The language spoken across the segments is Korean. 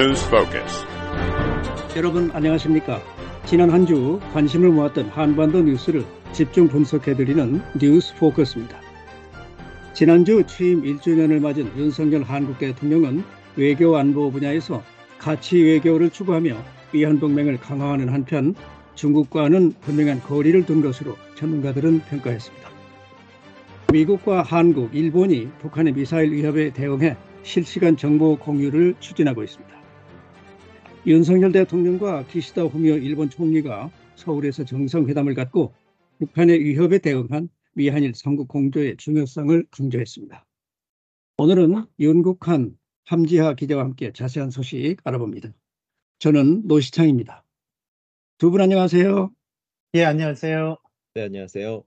News Focus. 여러분 안녕하십니까? 지난 한 주 관심을 모았던 한반도 뉴스를 집중 분석해드리는 뉴스 포커스입니다. 지난주 취임 1주년을 맞은 윤석열 한국 대통령은 외교 안보 분야에서 가치 외교를 추구하며 위한 동맹을 강화하는 한편 중국과는 분명한 거리를 둔 것으로 전문가들은 평가했습니다. 미국과 한국, 일본이 북한의 미사일 위협에 대응해 실시간 정보 공유를 추진하고 있습니다. 윤석열 대통령과 기시다 후미오 일본 총리가 서울에서 정상회담을 갖고 북한의 위협에 대응한 미한일 삼국 공조의 중요성을 강조했습니다. 오늘은 윤국한 함지하 기자와 함께 자세한 소식 알아봅니다. 저는 노시창입니다. 두 분 안녕하세요. 예, 안녕하세요. 네, 안녕하세요.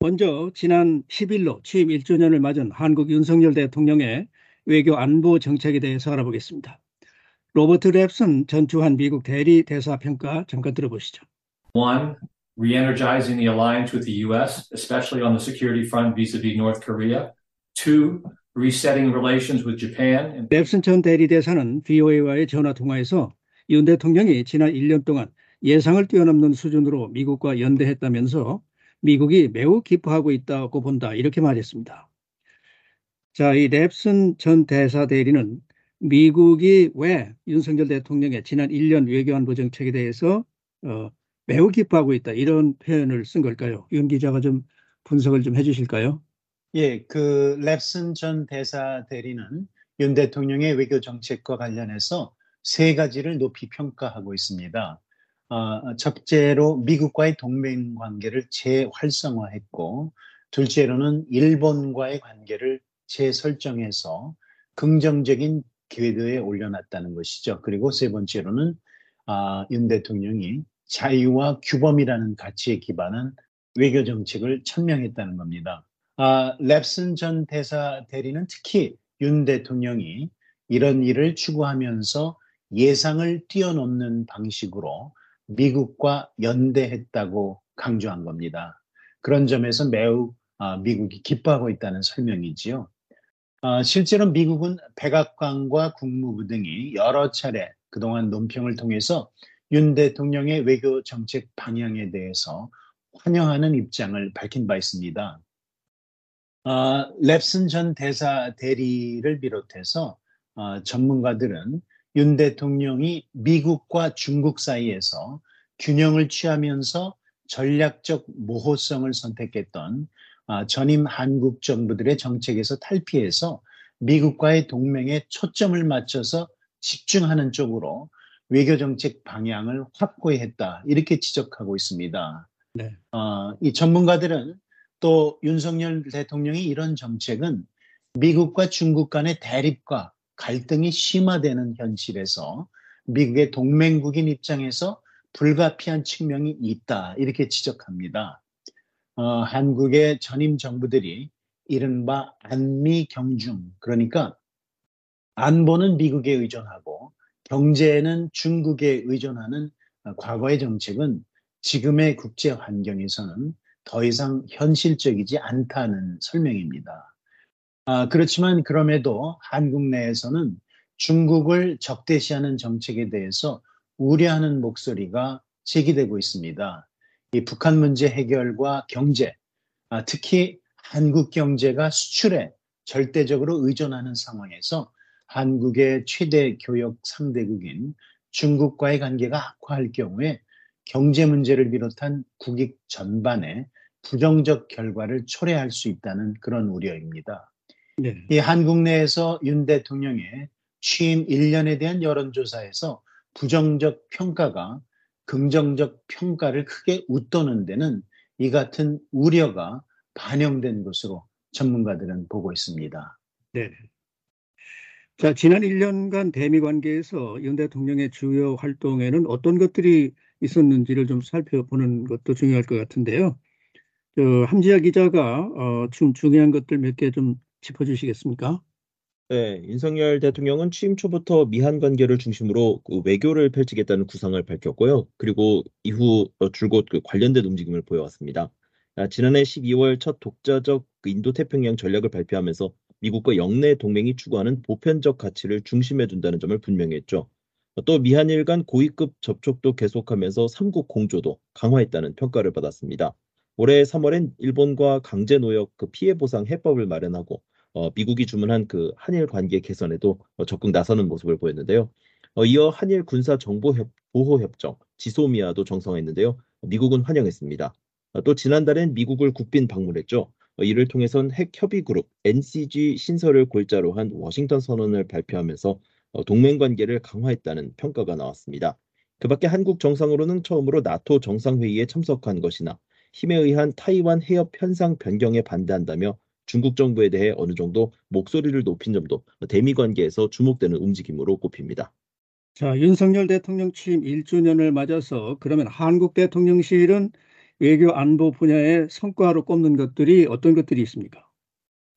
먼저 지난 10일로 취임 1주년을 맞은 한국 윤석열 대통령의 외교 안보 정책에 대해서 알아보겠습니다. 로버트 랩슨 전 주한 미국 대리 대사 평가 잠깐 들어보시죠. One, re-energizing the alliance with the U.S., especially on the security front vis-a-vis North Korea. Two, resetting relations with Japan. 랩슨 전 대리 대사는 VOA와의 전화 통화에서 윤 대통령이 지난 1년 동안 예상을 뛰어넘는 수준으로 미국과 연대했다면서 미국이 매우 기뻐하고 있다고 본다 이렇게 말했습니다. 자, 이 랩슨 전 대사 대리는 미국이 왜 윤석열 대통령의 지난 1년 외교안보 정책에 대해서 어, 매우 기뻐하고 있다 이런 표현을 쓴 걸까요? 윤 기자가 좀 분석을 좀 해주실까요? 예, 그 랩슨 전 대사 대리는 윤 대통령의 외교 정책과 관련해서 세 가지를 높이 평가하고 있습니다. 어, 첫째로 미국과의 동맹 관계를 재활성화했고, 둘째로는 일본과의 관계를 재설정해서 긍정적인 궤도에 올려놨다는 것이죠. 그리고 세 번째로는 아, 윤 대통령이 자유와 규범이라는 가치에 기반한 외교 정책을 천명했다는 겁니다. 아, 랩슨 전 대사 대리는 특히 윤 대통령이 이런 일을 추구하면서 예상을 뛰어넘는 방식으로 미국과 연대했다고 강조한 겁니다. 그런 점에서 매우 아, 미국이 기뻐하고 있다는 설명이지요. 아, 실제로 미국은 백악관과 국무부 등이 여러 차례 그동안 논평을 통해서 윤 대통령의 외교 정책 방향에 대해서 환영하는 입장을 밝힌 바 있습니다. 아, 랩슨 전 대사 대리를 비롯해서 아, 전문가들은 윤 대통령이 미국과 중국 사이에서 균형을 취하면서 전략적 모호성을 선택했던 아, 전임 한국 정부들의 정책에서 탈피해서 미국과의 동맹에 초점을 맞춰서 집중하는 쪽으로 외교 정책 방향을 확고히 했다 이렇게 지적하고 있습니다. 네. 어, 이 전문가들은 또 윤석열 대통령이 이런 정책은 미국과 중국 간의 대립과 갈등이 심화되는 현실에서 미국의 동맹국인 입장에서 불가피한 측면이 있다 이렇게 지적합니다. 어, 한국의 전임 정부들이 이른바 안미 경중 그러니까 안보는 미국에 의존하고 경제는 중국에 의존하는 과거의 정책은 지금의 국제 환경에서는 더 이상 현실적이지 않다는 설명입니다. 아, 그렇지만 그럼에도 한국 내에서는 중국을 적대시하는 정책에 대해서 우려하는 목소리가 제기되고 있습니다. 이 북한 문제 해결과 경제, 아, 특히 한국 경제가 수출에 절대적으로 의존하는 상황에서 한국의 최대 교역 상대국인 중국과의 관계가 악화할 경우에 경제 문제를 비롯한 국익 전반에 부정적 결과를 초래할 수 있다는 그런 우려입니다. 네. 이 한국 내에서 윤 대통령의 취임 1년에 대한 여론조사에서 부정적 평가가 긍정적 평가를 크게 웃도는 데는 이 같은 우려가 반영된 것으로 전문가들은 보고 있습니다. 네. 자, 지난 1년간 대미 관계에서 윤 대통령의 주요 활동에는 어떤 것들이 있었는지를 좀 살펴보는 것도 중요할 것 같은데요. 저 함지아 기자가 어, 좀 중요한 것들 몇 개 좀 짚어주시겠습니까? 네, 윤석열 대통령은 취임 초부터 미한 관계를 중심으로 그 외교를 펼치겠다는 구상을 밝혔고요. 그리고 이후 어, 줄곧 그 관련된 움직임을 보여왔습니다. 아, 지난해 12월 첫 독자적 그 인도태평양 전략을 발표하면서 미국과 영내 동맹이 추구하는 보편적 가치를 중심에 둔다는 점을 분명히 했죠. 또 미한일 간 고위급 접촉도 계속하면서 삼국 공조도 강화했다는 평가를 받았습니다. 올해 3월엔 일본과 강제 노역 그 피해 보상 해법을 마련하고 어, 미국이 주문한 그 한일 관계 개선에도 어, 적극 나서는 모습을 보였는데요. 어, 이어 한일 군사 정보 보호 협정 지소미아도 정상화했는데요. 미국은 환영했습니다. 어, 또 지난달엔 미국을 국빈 방문했죠. 어, 이를 통해선 핵 협의 그룹 NCG 신설을 골자로 한 워싱턴 선언을 발표하면서 어, 동맹 관계를 강화했다는 평가가 나왔습니다. 그밖에 한국 정상으로는 처음으로 나토 정상회의에 참석한 것이나 힘에 의한 타이완 해협 현상 변경에 반대한다며 중국 정부에 대해 어느 정도 목소리를 높인 점도 대미 관계에서 주목되는 움직임으로 꼽힙니다. 자, 윤석열 대통령 취임 1주년을 맞아서 그러면 한국 대통령실은 외교 안보 분야의 성과로 꼽는 것들이 어떤 것들이 있습니까?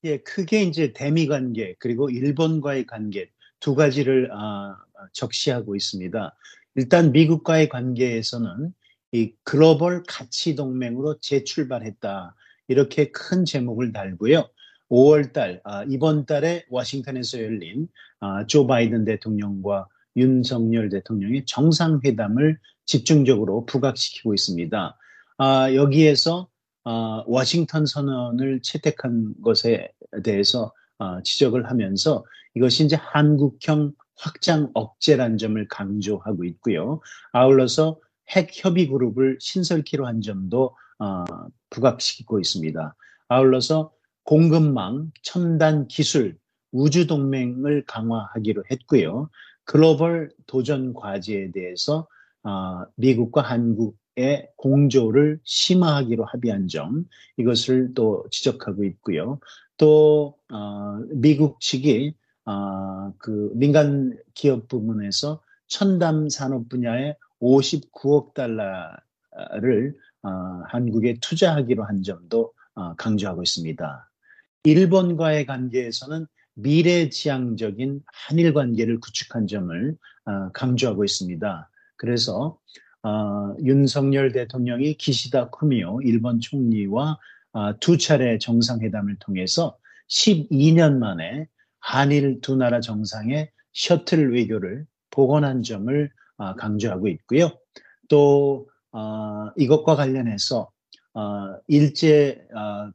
예, 크게 이제 대미 관계 그리고 일본과의 관계 두 가지를 아, 적시하고 있습니다. 일단 미국과의 관계에서는 이 글로벌 가치 동맹으로 재출발했다. 이렇게 큰 제목을 달고요. 5월 달, 아, 이번 달에 워싱턴에서 열린 아, 조 바이든 대통령과 윤석열 대통령의 정상회담을 집중적으로 부각시키고 있습니다. 아, 여기에서 아, 워싱턴 선언을 채택한 것에 대해서 아, 지적을 하면서 이것이 이제 한국형 확장 억제란 점을 강조하고 있고요. 아울러서 핵 협의 그룹을 신설키로 한 점도 어, 부각시키고 있습니다. 아울러서 공급망, 첨단 기술, 우주 동맹을 강화하기로 했고요. 글로벌 도전 과제에 대해서 어, 미국과 한국의 공조를 심화하기로 합의한 점 이것을 또 지적하고 있고요. 또 어, 미국 측이 어, 그 민간 기업 부문에서 첨단 산업 분야에 59억 달러를 어, 한국에 투자하기로 한 점도 어, 강조하고 있습니다. 일본과의 관계에서는 미래지향적인 한일 관계를 구축한 점을 어, 강조하고 있습니다. 그래서 어, 윤석열 대통령이 기시다 쿠미오 일본 총리와 어, 두 차례 정상회담을 통해서 12년 만에 한일 두 나라 정상의 셔틀 외교를 복원한 점을 어, 강조하고 있고요. 또 어, 이것과 관련해서 어, 일제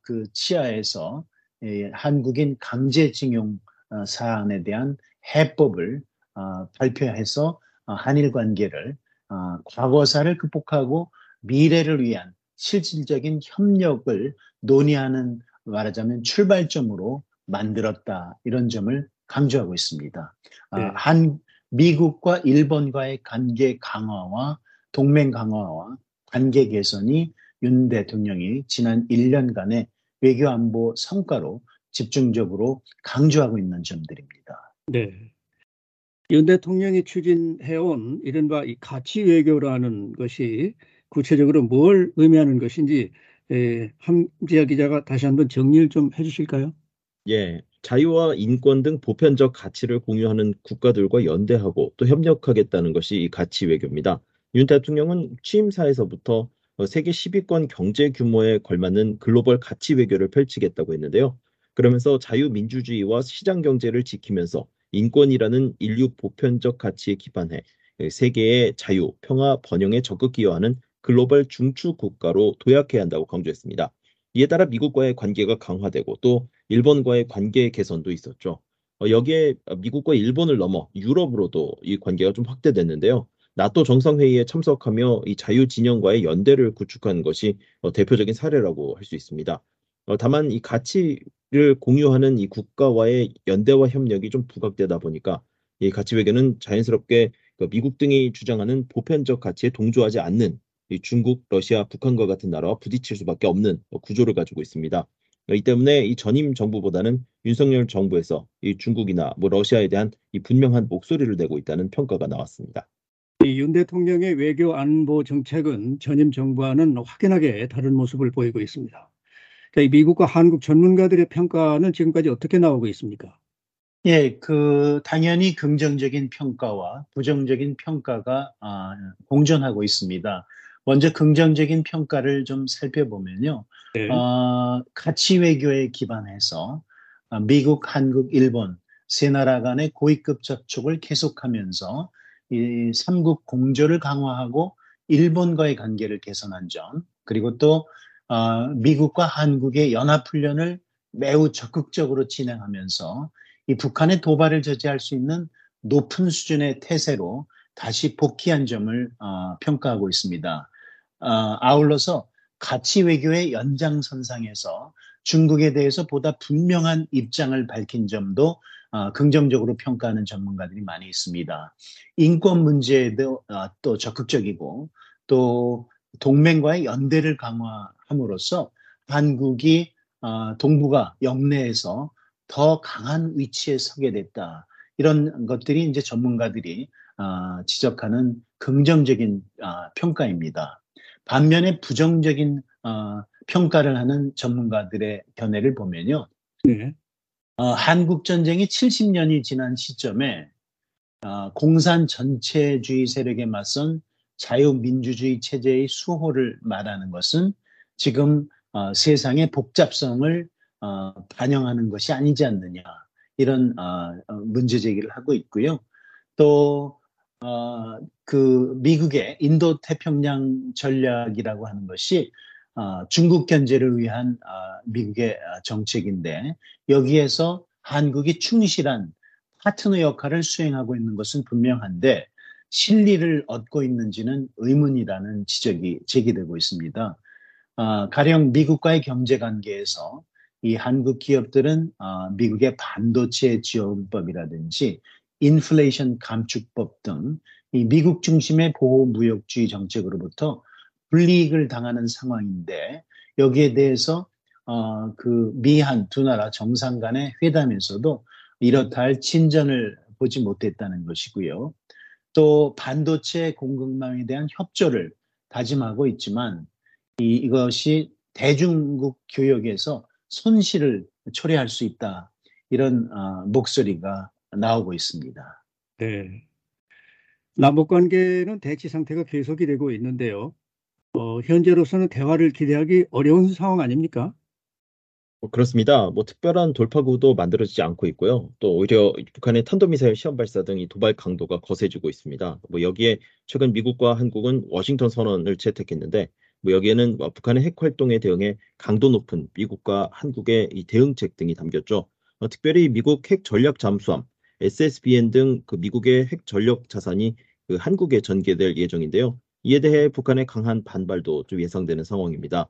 그 치하에서 한국인 강제징용 사안에 대한 해법을 발표해서 한일 관계를 과거사를 극복하고 미래를 위한 실질적인 협력을 논의하는 말하자면 출발점으로 만들었다 이런 점을 강조하고 있습니다. 네. 한 미국과 일본과의 관계 강화와 동맹 강화와 관계 개선이 윤 대통령이 지난 1년간의 외교 안보 성과로 집중적으로 강조하고 있는 점들입니다. 네. 윤 대통령이 추진해온 이른바 이 가치 외교라는 것이 구체적으로 뭘 의미하는 것인지 에, 함지아 기자가 다시 한번 정리를 좀 해주실까요? 예, 자유와 인권 등 보편적 가치를 공유하는 국가들과 연대하고 또 협력하겠다는 것이 이 가치 외교입니다. 윤 대통령은 취임사에서부터 어, 세계 10위권 경제 규모에 걸맞는 글로벌 가치 외교를 펼치겠다고 했는데요. 그러면서 자유민주주의와 시장 경제를 지키면서 인권이라는 인류 보편적 가치에 기반해 세계의 자유, 평화, 번영에 적극 기여하는 글로벌 중추 국가로 도약해야 한다고 강조했습니다. 이에 따라 미국과의 관계가 강화되고 또 일본과의 관계 개선도 있었죠. 어, 여기에 미국과 일본을 넘어 유럽으로도 이 관계가 좀 확대됐는데요. 나토 정상회의에 참석하며 이 자유 진영과의 연대를 구축한 것이 어, 대표적인 사례라고 할 수 있습니다. 어, 다만 이 가치를 공유하는 이 국가와의 연대와 협력이 좀 부각되다 보니까 이 가치 외교는 자연스럽게 그 미국 등이 주장하는 보편적 가치에 동조하지 않는 중국, 러시아, 북한과 같은 나라와 부딪힐 수밖에 없는 구조를 가지고 있습니다. 이 때문에 이 전임 정부보다는 윤석열 정부에서 이 중국이나 뭐 러시아에 대한 이 분명한 목소리를 내고 있다는 평가가 나왔습니다. 윤 대통령의 외교 안보 정책은 전임 정부와는 확연하게 다른 모습을 보이고 있습니다. 미국과 한국 전문가들의 평가는 지금까지 어떻게 나오고 있습니까? 예, 그 당연히 긍정적인 평가와 부정적인 평가가 아, 공존하고 있습니다. 먼저 긍정적인 평가를 좀 살펴보면요. 네. 어, 가치 외교에 기반해서 어, 미국, 한국, 일본 세 나라 간의 고위급 접촉을 계속하면서 이 삼국 공조를 강화하고 일본과의 관계를 개선한 점, 그리고 또 어, 미국과 한국의 연합훈련을 매우 적극적으로 진행하면서 이 북한의 도발을 저지할 수 있는 높은 수준의 태세로 다시 복귀한 점을 어, 평가하고 있습니다. 어, 아울러서 가치 외교의 연장선상에서 중국에 대해서 보다 분명한 입장을 밝힌 점도 어, 긍정적으로 평가하는 전문가들이 많이 있습니다. 인권 문제에도 어, 또 적극적이고 또 동맹과의 연대를 강화함으로써 한국이 어, 동북아 영내에서 더 강한 위치에 서게 됐다. 이런 것들이 이제 전문가들이 어, 지적하는 긍정적인 어, 평가입니다. 반면에 부정적인 어, 평가를 하는 전문가들의 견해를 보면요. 네. 어, 한국 전쟁이 70년이 지난 시점에 어, 공산 전체주의 세력에 맞선 자유민주주의 체제의 수호를 말하는 것은 지금 어, 세상의 복잡성을 어, 반영하는 것이 아니지 않느냐 이런 어, 어, 문제 제기를 하고 있고요. 또 어, 그 미국의 인도 태평양 전략이라고 하는 것이 어, 중국 견제를 위한 어, 미국의 어, 정책인데 여기에서 한국이 충실한 파트너 역할을 수행하고 있는 것은 분명한데 실리를 얻고 있는지는 의문이라는 지적이 제기되고 있습니다. 어, 가령 미국과의 경제 관계에서 이 한국 기업들은 어, 미국의 반도체 지원법이라든지 인플레이션 감축법 등 이 미국 중심의 보호 무역주의 정책으로부터 불이익을 당하는 상황인데 여기에 대해서 어, 그 미한 두 나라 정상 간의 회담에서도 이렇다 할 진전을 보지 못했다는 것이고요. 또 반도체 공급망에 대한 협조를 다짐하고 있지만 이, 이것이 대중국 교역에서 손실을 초래할 수 있다. 이런 어, 목소리가 나오고 있습니다. 네. 남북 관계는 대치 상태가 계속이 되고 있는데요. 어, 현재로서는 대화를 기대하기 어려운 상황 아닙니까? 뭐 그렇습니다. 뭐 특별한 돌파구도 만들어지지 않고 있고요. 또 오히려 북한의 탄도미사일 시험 발사 등이 도발 강도가 거세지고 있습니다. 뭐 여기에 최근 미국과 한국은 워싱턴 선언을 채택했는데 뭐 여기에는 뭐 북한의 핵 활동에 대응해 강도 높은 미국과 한국의 이 대응책 등이 담겼죠. 어, 특별히 미국 핵 전략 잠수함 SSBN 등 그 미국의 핵 전력 자산이 그 한국에 전개될 예정인데요. 이에 대해 북한의 강한 반발도 좀 예상되는 상황입니다.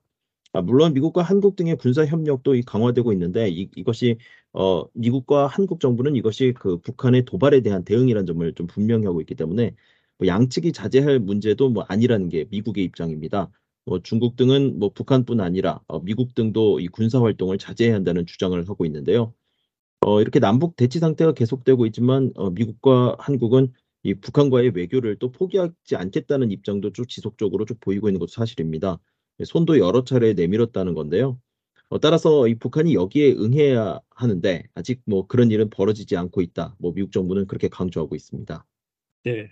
아, 물론 미국과 한국 등의 군사 협력도 강화되고 있는데 이, 이것이 어, 미국과 한국 정부는 이것이 그 북한의 도발에 대한 대응이라는 점을 좀 분명히 하고 있기 때문에 뭐 양측이 자제할 문제도 뭐 아니라는 게 미국의 입장입니다. 뭐 중국 등은 뭐 북한뿐 아니라 어, 미국 등도 이 군사 활동을 자제해야 한다는 주장을 하고 있는데요. 어, 이렇게 남북 대치 상태가 계속되고 있지만 어, 미국과 한국은 이 북한과의 외교를 또 포기하지 않겠다는 입장도 좀 지속적으로 좀 보이고 있는 것도 사실입니다. 손도 여러 차례 내밀었다는 건데요. 어, 따라서 이 북한이 여기에 응해야 하는데 아직 뭐 그런 일은 벌어지지 않고 있다. 뭐 미국 정부는 그렇게 강조하고 있습니다. 네.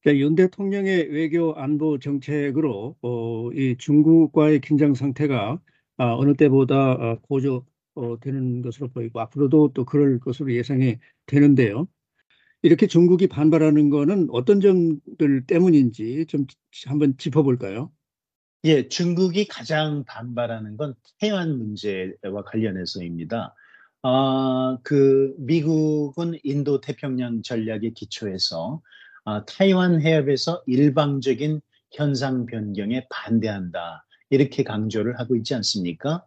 그러니까 윤 대통령의 외교 안보 정책으로 어, 이 중국과의 긴장 상태가 아, 어느 때보다 어, 고조되는 것으로 보이고 앞으로도 또 그럴 것으로 예상이 되는데요. 이렇게 중국이 반발하는 것은 어떤 점들 때문인지 좀 한번 짚어볼까요? 예, 중국이 가장 반발하는 건 태완 문제와 관련해서입니다. 어, 그 미국은 인도 태평양 전략에 기초해서 어, 타이완 해협에서 일방적인 현상 변경에 반대한다 이렇게 강조를 하고 있지 않습니까?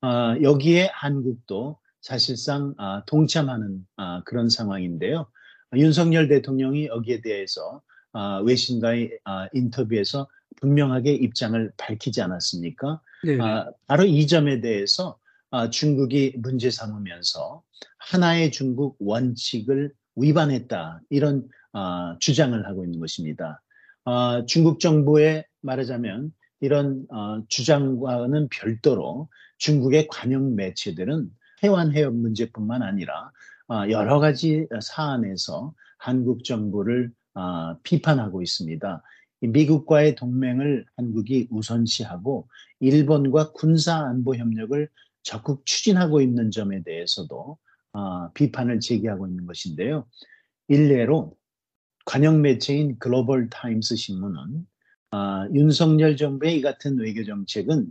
어, 여기에 한국도 사실상 어, 동참하는 어, 그런 상황인데요. 윤석열 대통령이 여기에 대해서 어, 외신과의 어, 인터뷰에서 분명하게 입장을 밝히지 않았습니까? 네. 아, 바로 이 점에 대해서 아, 중국이 문제 삼으면서 하나의 중국 원칙을 위반했다 이런 아, 주장을 하고 있는 것입니다. 아, 중국 정부의 말하자면 이런 어, 주장과는 별도로 중국의 관영 매체들은 해완 해협 문제뿐만 아니라 아, 여러 가지 사안에서 한국 정부를 아, 비판하고 있습니다. 미국과의 동맹을 한국이 우선시하고 일본과 군사 안보 협력을 적극 추진하고 있는 점에 대해서도 어, 비판을 제기하고 있는 것인데요. 일례로 관영 매체인 글로벌 타임스 신문은 아, 윤석열 정부의 이 같은 외교 정책은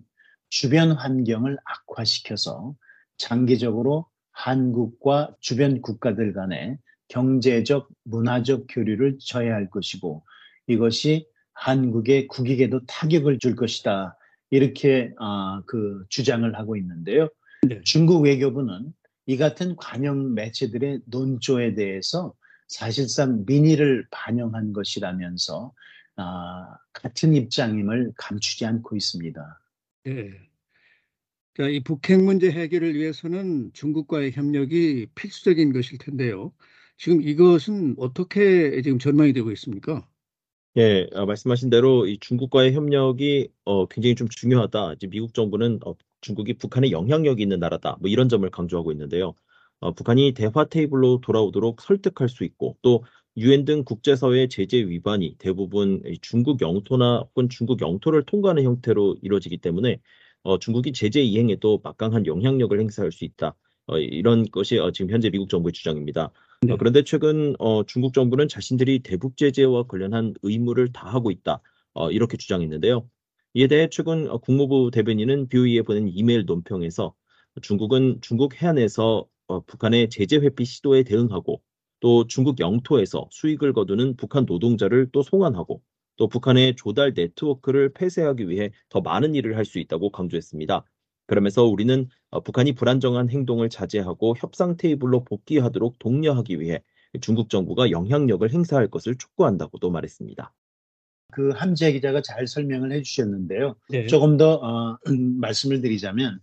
주변 환경을 악화시켜서 장기적으로 한국과 주변 국가들 간의 경제적, 문화적 교류를 저해할 것이고 이것이 한국의 국익에도 타격을 줄 것이다. 이렇게 아, 그 주장을 하고 있는데요. 네. 중국 외교부는 이 같은 관영 매체들의 논조에 대해서 사실상 민의를 반영한 것이라면서 아, 같은 입장임을 감추지 않고 있습니다. 예. 자, 이 북핵 문제 해결을 위해서는 중국과의 협력이 필수적인 것일 텐데요. 지금 이것은 어떻게 지금 전망이 되고 있습니까? 예, 아, 말씀하신 대로 이 중국과의 협력이 어, 굉장히 좀 중요하다. 이제 미국 정부는 어, 중국이 북한에 영향력이 있는 나라다. 뭐 이런 점을 강조하고 있는데요. 어, 북한이 대화 테이블로 돌아오도록 설득할 수 있고 또 유엔 등 국제사회의 제재 위반이 대부분 중국 영토나 혹은 중국 영토를 통과하는 형태로 이루어지기 때문에 어, 중국이 제재 이행에도 막강한 영향력을 행사할 수 있다. 어, 이런 것이 어, 지금 현재 미국 정부의 주장입니다. 네. 어, 그런데 최근 어, 중국 정부는 자신들이 대북 제재와 관련한 의무를 다하고 있다. 어, 이렇게 주장했는데요. 이에 대해 최근 어, 국무부 대변인은 BOE에 보낸 이메일 논평에서 중국은 중국 해안에서 어, 북한의 제재 회피 시도에 대응하고 또 중국 영토에서 수익을 거두는 북한 노동자를 또 송환하고 또 북한의 조달 네트워크를 폐쇄하기 위해 더 많은 일을 할 수 있다고 강조했습니다. 그러면서 우리는 어, 북한이 불안정한 행동을 자제하고 협상 테이블로 복귀하도록 독려하기 위해 중국 정부가 영향력을 행사할 것을 촉구한다고도 말했습니다. 그 함재 기자가 잘 설명을 해주셨는데요. 네. 조금 더 어, 음, 말씀을 드리자면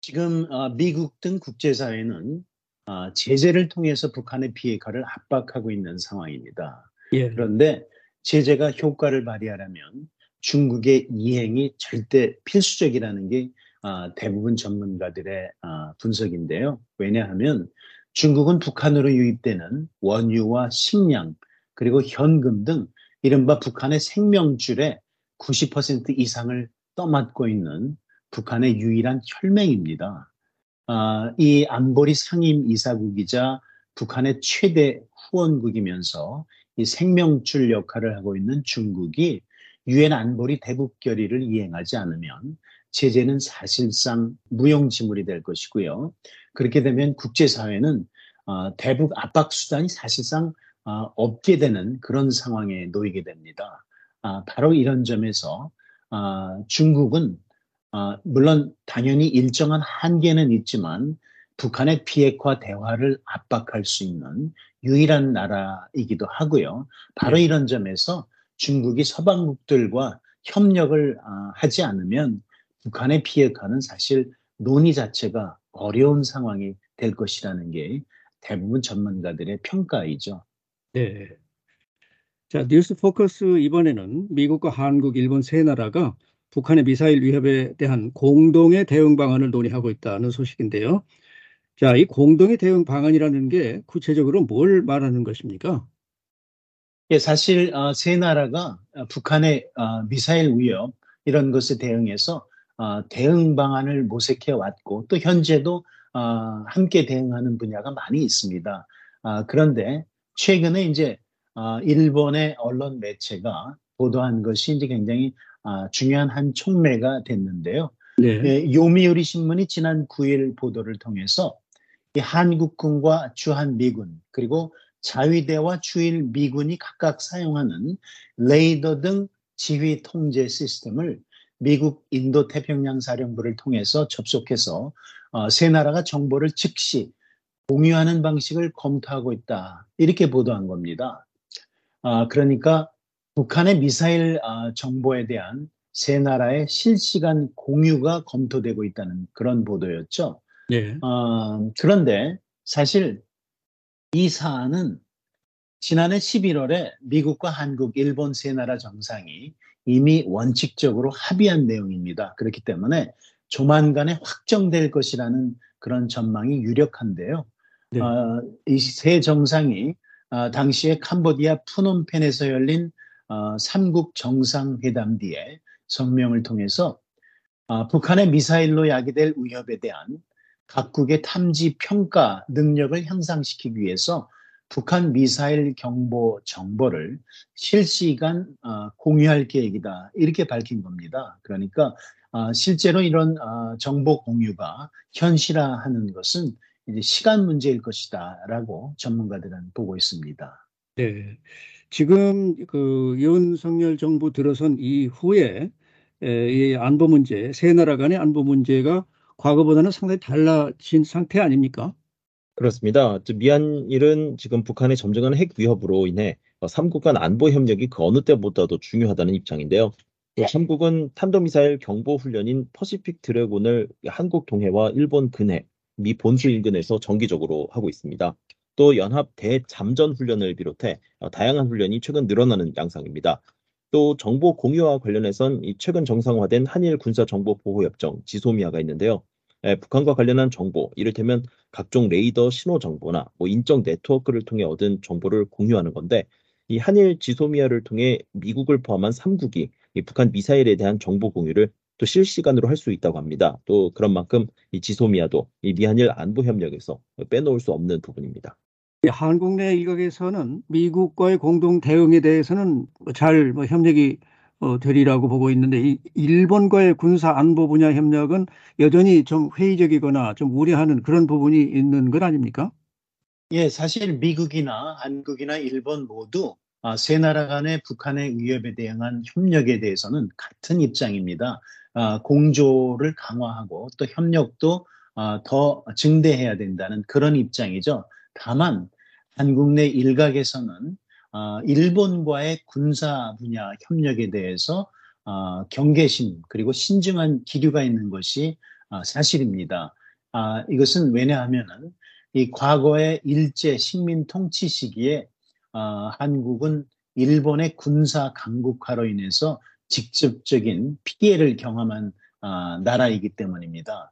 지금 어, 미국 등 국제사회는 어, 제재를 통해서 북한의 비핵화를 압박하고 있는 상황입니다. 예. 그런데 제재가 효과를 발휘하려면 중국의 이행이 절대 필수적이라는 게 아, 대부분 전문가들의 아, 분석인데요. 왜냐하면 중국은 북한으로 유입되는 원유와 식량 그리고 현금 등 이른바 북한의 생명줄의 90% 이상을 떠맡고 있는 북한의 유일한 혈맹입니다. 아, 이 안보리 상임 이사국이자 북한의 최대 후원국이면서 이 생명줄 역할을 하고 있는 중국이 유엔 안보리 대북 결의를 이행하지 않으면 제재는 사실상 무용지물이 될 것이고요. 그렇게 되면 국제사회는 어, 대북 압박 수단이 사실상 어, 없게 되는 그런 상황에 놓이게 됩니다. 아, 바로 이런 점에서 아, 중국은 아, 물론 당연히 일정한 한계는 있지만 북한의 비핵화 대화를 압박할 수 있는 유일한 나라이기도 하고요. 바로 네. 이런 점에서 중국이 서방국들과 협력을 아, 하지 않으면 북한의 비핵화는 사실 논의 자체가 어려운 상황이 될 것이라는 게 대부분 전문가들의 평가이죠. 네. 자, 뉴스 포커스 이번에는 미국과 한국, 일본 세 나라가 북한의 미사일 위협에 대한 공동의 대응 방안을 논의하고 있다는 소식인데요. 자, 이 공동의 대응 방안이라는 게 구체적으로 뭘 말하는 것입니까? 예, 사실 어, 세 나라가 어, 북한의 어, 미사일 위협 이런 것에 대응해서 어, 대응 방안을 모색해 왔고 또 현재도 어, 함께 대응하는 분야가 많이 있습니다. 아, 그런데 최근에 이제 어, 일본의 언론 매체가 보도한 것이 이제 굉장히 아, 중요한 한 촉매가 됐는데요. 네. 예, 요미우리 신문이 지난 9일 보도를 통해서 이 한국군과 주한 미군 그리고 자위대와 주일 미군이 각각 사용하는 레이더 등 지휘 통제 시스템을 미국 인도 태평양 사령부를 통해서 접속해서 어, 세 나라가 정보를 즉시 공유하는 방식을 검토하고 있다 이렇게 보도한 겁니다. 아, 그러니까 북한의 미사일 아, 정보에 대한 세 나라의 실시간 공유가 검토되고 있다는 그런 보도였죠. 네. 어, 그런데 사실 이 사안은 지난해 11월에 미국과 한국, 일본 세 나라 정상이 이미 원칙적으로 합의한 내용입니다. 그렇기 때문에 조만간에 확정될 것이라는 그런 전망이 유력한데요. 네. 어, 이세 정상이 어, 당시에 캄보디아 푸놈펜에서 열린 어, 삼국 정상회담 뒤에 성명을 통해서 어, 북한의 미사일로 야기될 위협에 대한 각국의 탐지 평가 능력을 향상시키기 위해서 북한 미사일 경보 정보를 실시간 어, 공유할 계획이다 이렇게 밝힌 겁니다. 그러니까 어, 실제로 이런 어, 정보 공유가 현실화하는 것은 이제 시간 문제일 것이다라고 전문가들은 보고 있습니다. 네. 지금 그 윤석열 정부 들어선 이후에 에, 이 안보 문제, 세 나라 간의 안보 문제가 과거보다는 상당히 달라진 상태 아닙니까? 그렇습니다. 미한일은 지금 북한의 점증하는 핵 위협으로 인해 삼국 간 안보 협력이 그 어느 때보다도 중요하다는 입장인데요. 한국은 탄도미사일 경보 훈련인 퍼시픽 드래곤을 한국 동해와 일본 근해, 미 본수 인근에서 정기적으로 하고 있습니다. 또 연합 대잠전 훈련을 비롯해 다양한 훈련이 최근 늘어나는 양상입니다. 또 정보 공유와 관련해선 최근 정상화된 한일 군사 정보 보호 협정 지소미아가 있는데요. 예, 북한과 관련한 정보, 이를테면 각종 레이더 신호 정보나 뭐 인적 네트워크를 통해 얻은 정보를 공유하는 건데 이 한일 지소미아를 통해 미국을 포함한 3국이 북한 미사일에 대한 정보 공유를 또 실시간으로 할 수 있다고 합니다. 또 그런 만큼 이 지소미아도 이 미한일 안보 협력에서 빼놓을 수 없는 부분입니다. 한국 내 일각에서는 미국과의 공동 대응에 대해서는 잘 뭐 협력이 어, 되리라고 보고 있는데 이 일본과의 군사 안보 분야 협력은 여전히 좀 회의적이거나 좀 우려하는 그런 부분이 있는 것 아닙니까? 예, 사실 미국이나 한국이나 일본 모두 아, 세 나라 간의 북한의 위협에 대응한 협력에 대해서는 같은 입장입니다. 아, 공조를 강화하고 또 협력도 아, 더 증대해야 된다는 그런 입장이죠. 다만 한국 내 일각에서는 어, 일본과의 군사 분야 협력에 대해서 어, 경계심 그리고 신중한 기류가 있는 것이 어, 사실입니다. 아, 이것은 왜냐하면은 이 과거의 일제 식민 통치 시기에 한국은 일본의 군사 강국화로 인해서 직접적인 피해를 경험한 나라이기 때문입니다.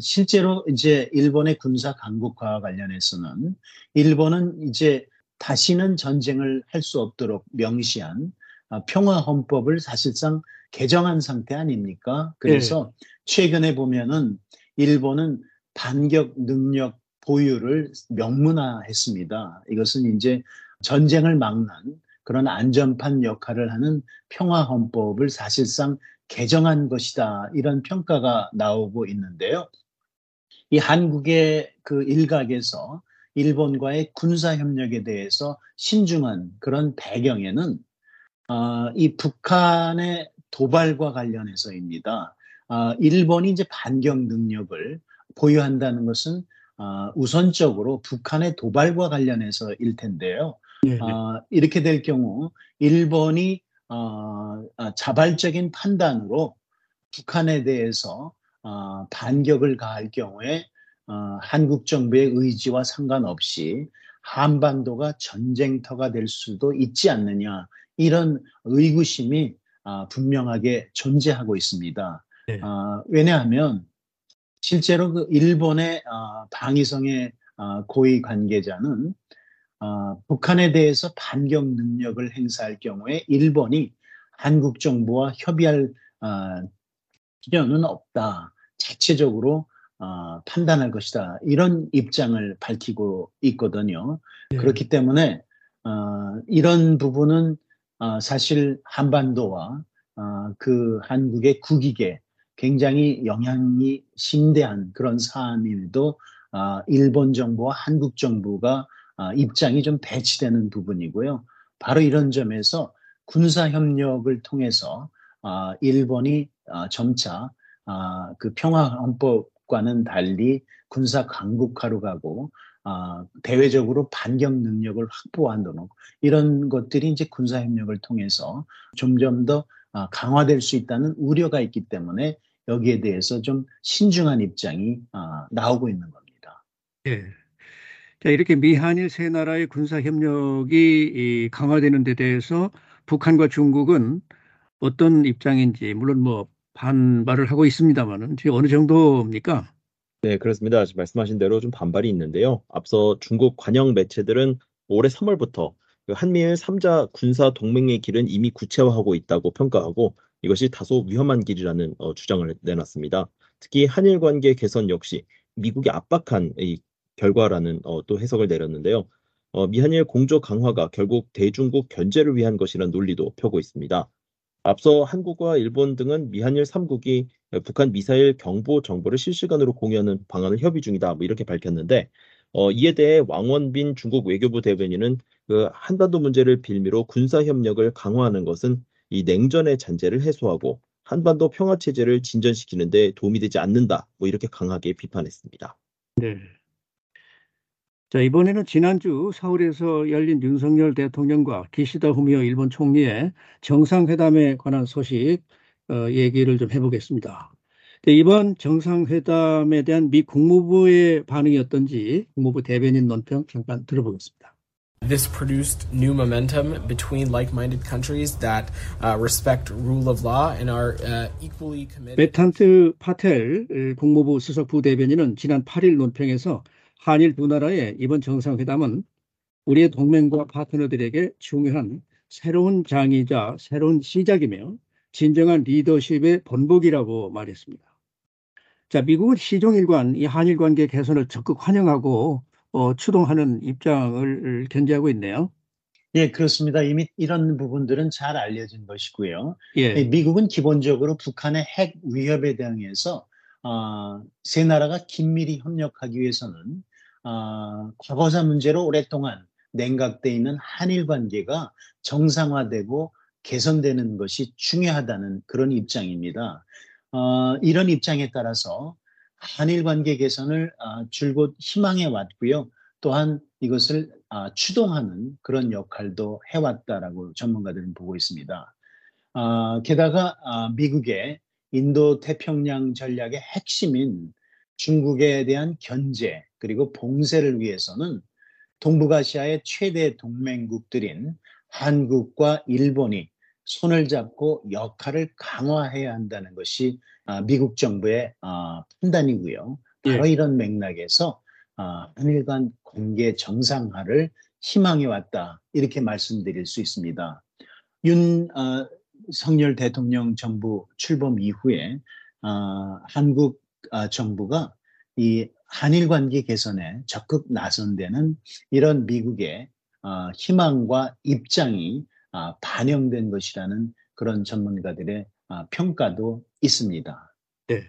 실제로 이제 일본의 군사 강국화와 관련해서는 일본은 이제 다시는 전쟁을 할 수 없도록 명시한 아, 평화 헌법을 사실상 개정한 상태 아닙니까? 그래서 네. 최근에 보면은 일본은 반격 능력 보유를 명문화했습니다. 이것은 이제 전쟁을 막는 그런 안전판 역할을 하는 평화 헌법을 사실상 개정한 것이다. 이런 평가가 나오고 있는데요. 이 한국의 그 일각에서 일본과의 군사 협력에 대해서 신중한 그런 배경에는 어, 이 북한의 도발과 관련해서입니다. 어, 일본이 이제 반격 능력을 보유한다는 것은 어, 우선적으로 북한의 도발과 관련해서일 텐데요. 네, 네. 이렇게 될 경우 일본이 어, 자발적인 판단으로 북한에 대해서 어, 반격을 가할 경우에 어, 한국 정부의 의지와 상관없이 한반도가 전쟁터가 될 수도 있지 않느냐 이런 의구심이 어, 분명하게 존재하고 있습니다. 네. 어, 왜냐하면 실제로 그 일본의 어, 방위성의 어, 고위 관계자는 어, 북한에 대해서 반격 능력을 행사할 경우에 일본이 한국 정부와 협의할 필요는 없다. 자체적으로 어, 판단할 것이다. 이런 입장을 밝히고 있거든요. 네. 그렇기 때문에 어, 이런 부분은 어, 사실 한반도와 어, 그 한국의 국익에 굉장히 영향이 심대한 그런 사안임에도 어, 일본 정부와 한국 정부가 어, 입장이 좀 배치되는 부분이고요. 바로 이런 점에서 군사 협력을 통해서 어, 일본이 어, 점차 어, 그 평화 헌법 과는 달리 군사 강국화로 가고 어, 대외적으로 반격 능력을 확보한다는 이런 것들이 이제 군사 협력을 통해서 점점 더 어, 강화될 수 있다는 우려가 있기 때문에 여기에 대해서 좀 신중한 입장이 어, 나오고 있는 겁니다. 예. 자, 이렇게 미한일 세 나라의 군사 협력이 강화되는 데 대해서 북한과 중국은 어떤 입장인지 물론 뭐 반발을 하고 있습니다만은 어느 정도입니까? 네, 그렇습니다. 말씀하신 대로 좀 반발이 있는데요. 앞서 중국 관영 매체들은 올해 3월부터 그 한미일 3자 군사 동맹의 길은 이미 구체화하고 있다고 평가하고 이것이 다소 위험한 길이라는 어, 주장을 내놨습니다. 특히 한일 관계 개선 역시 미국이 압박한 이 결과라는 어, 또 해석을 내렸는데요. 어, 미한일 공조 강화가 결국 대중국 견제를 위한 것이라는 논리도 펴고 있습니다. 앞서 한국과 일본 등은 미한일 3국이 북한 미사일 경보 정보를 실시간으로 공유하는 방안을 협의 중이다. 뭐 이렇게 밝혔는데 어, 이에 대해 왕원빈 중국 외교부 대변인은 그 한반도 문제를 빌미로 군사 협력을 강화하는 것은 이 냉전의 잔재를 해소하고 한반도 평화 체제를 진전시키는 데 도움이 되지 않는다. 뭐 이렇게 강하게 비판했습니다. 네. 자, 이번에는 지난주 서울에서 열린 윤석열 대통령과 기시다 후미오 일본 총리의 정상회담에 관한 소식 어, 얘기를 좀 해보겠습니다. 네, 이번 정상회담에 대한 미 국무부의 반응이 어떤지 국무부 대변인 논평 잠깐 들어보겠습니다. This produced new momentum between like-minded countries that uh, respect rule of law and are uh, equally committed. 베탄트 파텔 국무부 수석 부대변인은 지난 8일 논평에서 한일 두 나라의 이번 정상회담은 우리의 동맹과 파트너들에게 중요한 새로운 장이자 새로운 시작이며 진정한 리더십의 본보기라고 말했습니다. 자, 미국은 시종일관 이 한일 관계 개선을 적극 환영하고 어, 추동하는 입장을 견지하고 있네요. 예, 그렇습니다. 이미 이런 부분들은 잘 알려진 것이고요. 예, 미국은 기본적으로 북한의 핵 위협에 대응해서 어, 세 나라가 긴밀히 협력하기 위해서는 어, 과거사 문제로 오랫동안 냉각돼 있는 한일 관계가 정상화되고 개선되는 것이 중요하다는 그런 입장입니다. 어, 이런 입장에 따라서 한일 관계 개선을 어, 줄곧 희망해 왔고요. 또한 이것을 어, 추동하는 그런 역할도 해왔다라고 전문가들은 보고 있습니다. 어, 게다가 어, 미국의 인도 태평양 전략의 핵심인 중국에 대한 견제 그리고 봉쇄를 위해서는 동북아시아의 최대 동맹국들인 한국과 일본이 손을 잡고 역할을 강화해야 한다는 것이 아, 미국 정부의 아, 판단이고요. 바로 예. 이런 맥락에서 아, 한일 간 관계 정상화를 희망해 왔다 이렇게 말씀드릴 수 있습니다. 윤 어, 성열 대통령 정부 출범 이후에 어, 한국 어, 정부가 이 한일 관계 개선에 적극 나선 데는 이런 미국의 어, 희망과 입장이 아, 반영된 것이라는 그런 전문가들의 아, 평가도 있습니다. 네.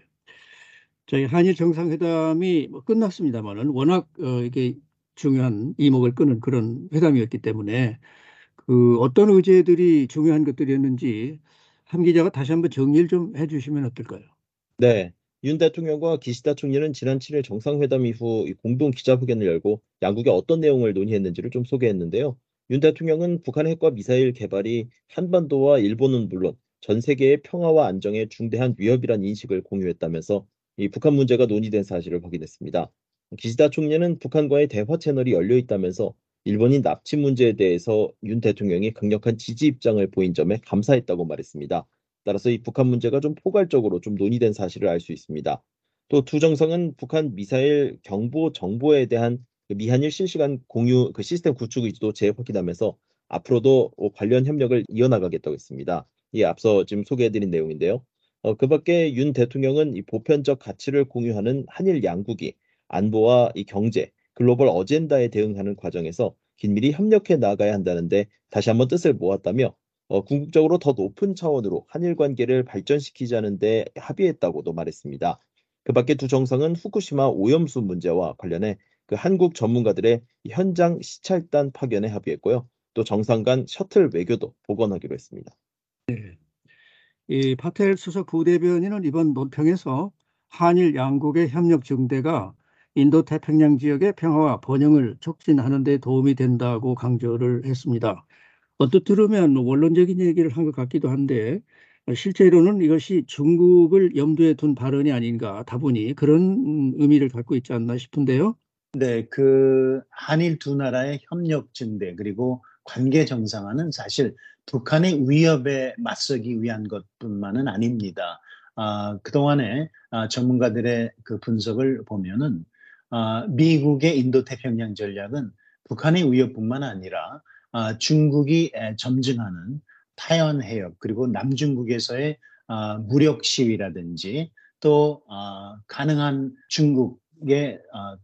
저희 한일 정상회담이 뭐 끝났습니다만은 워낙 어, 이게 중요한 이목을 끄는 그런 회담이었기 때문에 그 어떤 의제들이 중요한 것들이었는지 함 기자가 다시 한번 정리를 좀 해주시면 어떨까요? 네. 윤 대통령과 기시다 총리는 지난 7일 정상회담 이후 이 공동 기자회견을 열고 양국이 어떤 내용을 논의했는지를 좀 소개했는데요. 윤 대통령은 북한의 핵과 미사일 개발이 한반도와 일본은 물론 전 세계의 평화와 안정에 중대한 위협이란 인식을 공유했다면서 이 북한 문제가 논의된 사실을 확인했습니다. 기시다 총리는 북한과의 대화 채널이 열려 있다면서 일본인 납치 문제에 대해서 윤 대통령이 강력한 지지 입장을 보인 점에 감사했다고 말했습니다. 따라서 이 북한 문제가 좀 포괄적으로 좀 논의된 사실을 알 수 있습니다. 또 두 정상은 북한 미사일 경보 정보에 대한 그 미한일 실시간 공유 그 시스템 구축 의지도 재확인하면서 앞으로도 관련 협력을 이어나가겠다고 했습니다. 이 앞서 지금 소개해드린 내용인데요. 어, 그 밖에 윤 대통령은 이 보편적 가치를 공유하는 한일 양국이 안보와 이 경제, 글로벌 어젠다에 대응하는 과정에서 긴밀히 협력해 나가야 한다는데 다시 한번 뜻을 모았다며 어, 궁극적으로 더 높은 차원으로 한일 관계를 발전시키자는 데 합의했다고도 말했습니다. 그 밖에 두 정상은 후쿠시마 오염수 문제와 관련해 그 한국 전문가들의 현장 시찰단 파견에 합의했고요. 또 정상 간 셔틀 외교도 복원하기로 했습니다. 이 파텔 수석 부대변인은 이번 논평에서 한일 양국의 협력 증대가 인도 태평양 지역의 평화와 번영을 촉진하는 데 도움이 된다고 강조를 했습니다. 언뜻 들으면 원론적인 얘기를 한 것 같기도 한데 실제로는 이것이 중국을 염두에 둔 발언이 아닌가 다분히 그런 의미를 갖고 있지 않나 싶은데요. 네, 그 한일 두 나라의 협력 증대 그리고 관계 정상화는 사실 북한의 위협에 맞서기 위한 것뿐만은 아닙니다. 아, 그동안에 아, 전문가들의 그 분석을 보면은 아, 미국의 인도 태평양 전략은 북한의 위협뿐만 아니라 아, 중국이 에, 점증하는 타이완 해협 그리고 남중국에서의 아, 무력 시위라든지 또 아, 가능한 중국의 아,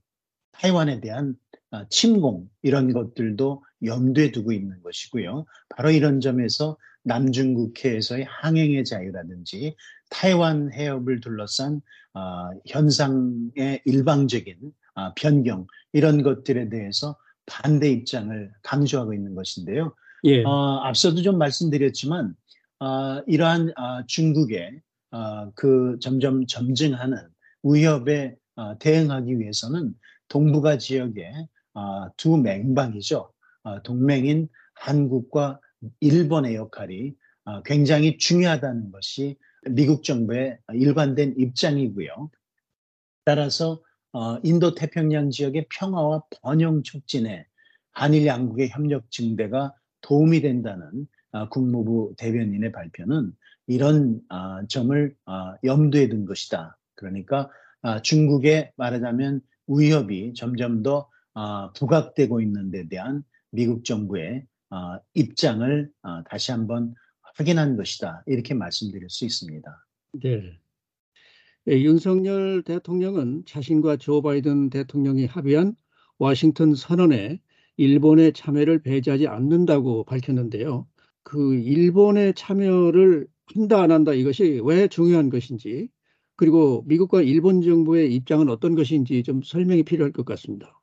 타이완에 대한 아, 침공 이런 것들도 염두에 두고 있는 것이고요. 바로 이런 점에서 남중국해에서의 항행의 자유라든지 타이완 해협을 둘러싼 어, 현상의 일방적인 어, 변경 이런 것들에 대해서 반대 입장을 강조하고 있는 것인데요. 예. 어, 앞서도 좀 말씀드렸지만 어, 이러한 어, 중국의 어, 그 점점 점증하는 위협에 어, 대응하기 위해서는 동북아 지역의 어, 두 맹방이죠. 어, 동맹인 한국과 일본의 역할이 어, 굉장히 중요하다는 것이 미국 정부의 일관된 입장이고요. 따라서 어, 인도 태평양 지역의 평화와 번영 촉진에 한일 양국의 협력 증대가 도움이 된다는 어, 국무부 대변인의 발표는 이런 어, 점을 어, 염두에 둔 것이다. 그러니까 어, 중국의 말하자면 위협이 점점 더 어, 부각되고 있는 데 대한 미국 정부의 어, 입장을 어, 다시 한번 확인한 것이다. 이렇게 말씀드릴 수 있습니다. 네. 예, 윤석열 대통령은 자신과 조 바이든 대통령이 합의한 워싱턴 선언에 일본의 참여를 배제하지 않는다고 밝혔는데요. 그 일본의 참여를 한다 안 한다 이것이 왜 중요한 것인지 그리고 미국과 일본 정부의 입장은 어떤 것인지 좀 설명이 필요할 것 같습니다.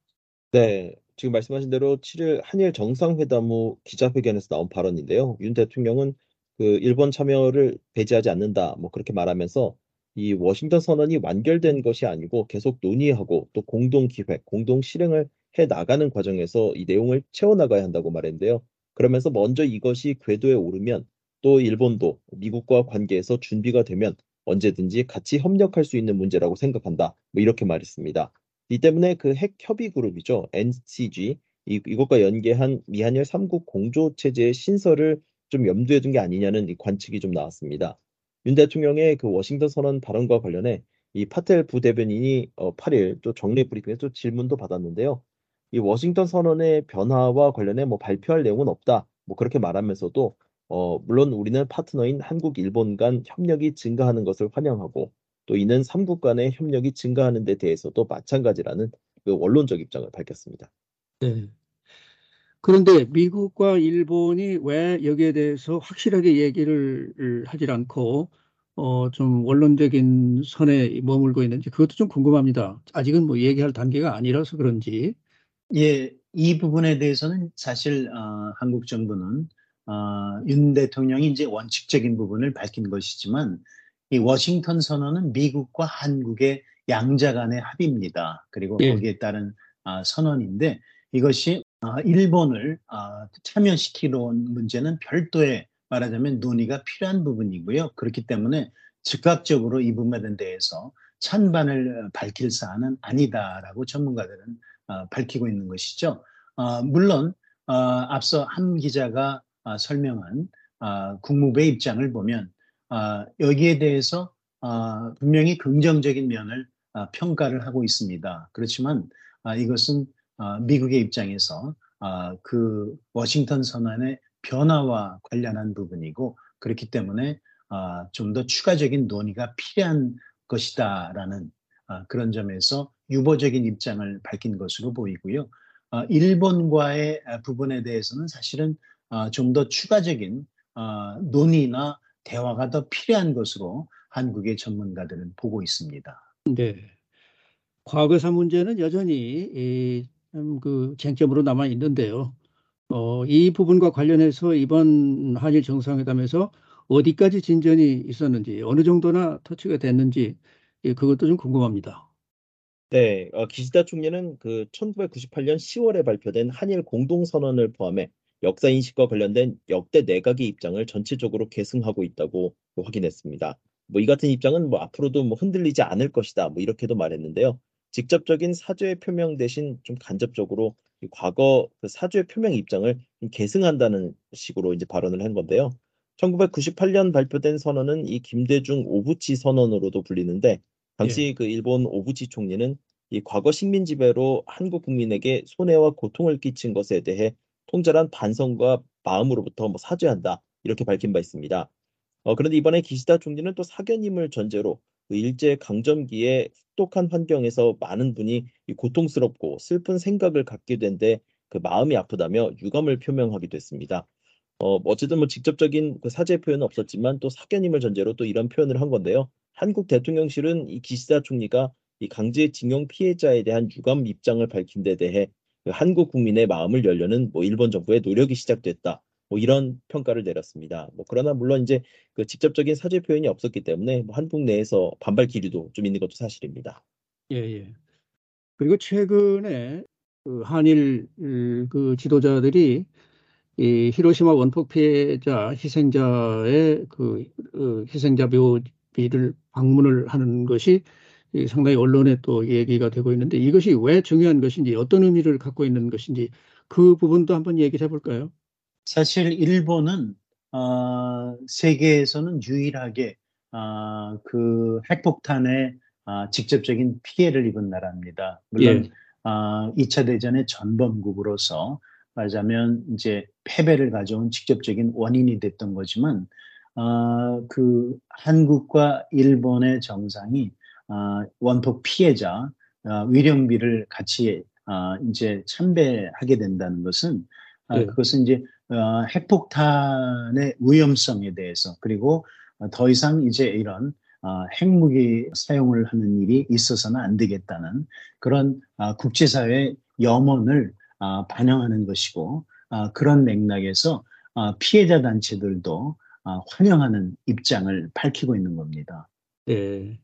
네, 지금 말씀하신 대로 7일 한일 정상회담 후 기자회견에서 나온 발언인데요. 윤 대통령은 그 일본 참여를 배제하지 않는다, 뭐 그렇게 말하면서 이 워싱턴 선언이 완결된 것이 아니고 계속 논의하고 또 공동 기획, 공동 실행을 해 나가는 과정에서 이 내용을 채워 나가야 한다고 말했는데요. 그러면서 먼저 이것이 궤도에 오르면 또 일본도 미국과 관계에서 준비가 되면 언제든지 같이 협력할 수 있는 문제라고 생각한다. 뭐 이렇게 말했습니다. 이 때문에 그 핵 협의 그룹이죠. NCG 이, 이것과 연계한 미한일 3국 공조 체제의 신설을 좀 염두에 둔 게 아니냐는 이 관측이 좀 나왔습니다. 윤 대통령의 그 워싱턴 선언 발언과 관련해 이 파텔 부대변인이 어, 8일 또 정례 브리핑에서 질문도 받았는데요. 이 워싱턴 선언의 변화와 관련해 뭐 발표할 내용은 없다. 뭐 그렇게 말하면서도 어, 물론 우리는 파트너인 한국, 일본 간 협력이 증가하는 것을 환영하고 또 이는 3국 간의 협력이 증가하는 데 대해서도 마찬가지라는 그 원론적 입장을 밝혔습니다. 네. 그런데 미국과 일본이 왜 여기에 대해서 확실하게 얘기를 하질 않고 어, 좀 원론적인 선에 머물고 있는지 그것도 좀 궁금합니다. 아직은 뭐 얘기할 단계가 아니라서 그런지. 예, 이 부분에 대해서는 사실 어, 한국 정부는 어, 윤 대통령이 이제 원칙적인 부분을 밝힌 것이지만 이 워싱턴 선언은 미국과 한국의 양자 간의 합의입니다. 그리고 예. 거기에 따른 아, 선언인데 이것이 아, 일본을 아, 참여시키는 문제는 별도의 말하자면 논의가 필요한 부분이고요. 그렇기 때문에 즉각적으로 이 부분에 대해서 찬반을 밝힐 사안은 아니다라고 전문가들은 어, 밝히고 있는 것이죠. 어, 물론 어, 앞서 한 기자가 아, 설명한 아, 국무부의 입장을 보면 아, 여기에 대해서 아, 분명히 긍정적인 면을 아, 평가를 하고 있습니다. 그렇지만 아, 이것은 아, 미국의 입장에서 아, 그 워싱턴 선언의 변화와 관련한 부분이고 그렇기 때문에 아, 좀더 추가적인 논의가 필요한 것이다라는 아, 그런 점에서 유보적인 입장을 밝힌 것으로 보이고요. 아, 일본과의 아, 부분에 대해서는 사실은 아, 좀더 추가적인 아, 논의나 대화가 더 필요한 것으로 한국의 전문가들은 보고 있습니다. 네. 과거사 문제는 여전히 그 쟁점으로 남아 있는데요. 어, 이 부분과 관련해서 이번 한일 정상회담에서 어디까지 진전이 있었는지, 어느 정도나 터치가 됐는지, 예, 그것도 좀 궁금합니다. 네, 어, 기시다 총리는 그 1998년 10월에 발표된 한일 공동선언을 포함해 역사 인식과 관련된 역대 내각의 입장을 전체적으로 계승하고 있다고 확인했습니다. 뭐 이 같은 입장은 뭐 앞으로도 뭐 흔들리지 않을 것이다. 뭐 이렇게도 말했는데요. 직접적인 사죄의 표명 대신 좀 간접적으로 이 과거 그 사죄의 표명 입장을 좀 계승한다는 식으로 이제 발언을 한 건데요. 1998년 발표된 선언은 이 김대중 오부치 선언으로도 불리는데 당시 그 일본 오부치 총리는 이 과거 식민 지배로 한국 국민에게 손해와 고통을 끼친 것에 대해 통절한 반성과 마음으로부터 뭐 사죄한다 이렇게 밝힌 바 있습니다. 어, 그런데 이번에 기시다 총리는 또 사견임을 전제로 그 일제 강점기에 혹독한 환경에서 많은 분이 고통스럽고 슬픈 생각을 갖게 된데 그 마음이 아프다며 유감을 표명하기도 했습니다. 어, 어쨌든 뭐 직접적인 그 사죄 표현은 없었지만 또 사견임을 전제로 또 이런 표현을 한 건데요. 한국 대통령실은 이 기시다 총리가 이 강제징용 피해자에 대한 유감 입장을 밝힌 데 대해 그 한국 국민의 마음을 열려는 뭐 일본 정부의 노력이 시작됐다. 뭐 이런 평가를 내렸습니다. 뭐 그러나 물론 이제 그 직접적인 사죄 표현이 없었기 때문에 뭐 한국 내에서 반발 기류도 좀 있는 것도 사실입니다. 예, 예. 그리고 최근에 그 한일 그 지도자들이 이 히로시마 원폭 피해자 희생자의 그, 그 희생자 묘비를 방문을 하는 것이 상당히 언론에 또 얘기가 되고 있는데 이것이 왜 중요한 것인지 어떤 의미를 갖고 있는 것인지 그 부분도 한번 얘기를 해볼까요? 사실 일본은 어, 세계에서는 유일하게 어, 그 핵폭탄에 어, 직접적인 피해를 입은 나라입니다. 물론 예. 어, 2차 대전의 전범국으로서 말하자면 이제 패배를 가져온 직접적인 원인이 됐던 거지만 어, 그 한국과 일본의 정상이 어, 원폭 피해자 어, 위령비를 같이 어, 이제 참배하게 된다는 것은 어, 네. 그것은 이제 어, 핵폭탄의 위험성에 대해서 그리고 더 이상 이제 이런 어, 핵무기 사용을 하는 일이 있어서는 안 되겠다는 그런 어, 국제사회의 염원을 어, 반영하는 것이고 어, 그런 맥락에서 어, 피해자 단체들도 어, 환영하는 입장을 밝히고 있는 겁니다. 네.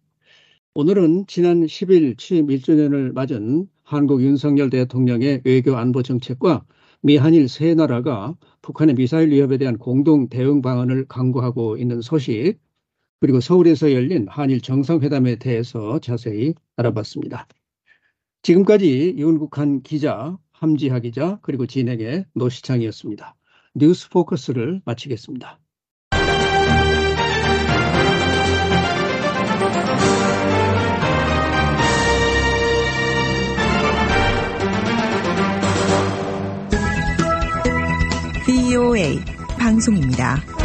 오늘은 지난 10일 취임 1주년을 맞은 한국 윤석열 대통령의 외교 안보 정책과 미 한일 세 나라가 북한의 미사일 위협에 대한 공동 대응 방안을 강구하고 있는 소식, 그리고 서울에서 열린 한일 정상회담에 대해서 자세히 알아봤습니다. 지금까지 윤국한 기자, 함지하 기자, 그리고 진행의 노시창이었습니다. 뉴스 포커스를 마치겠습니다. VOA 방송입니다.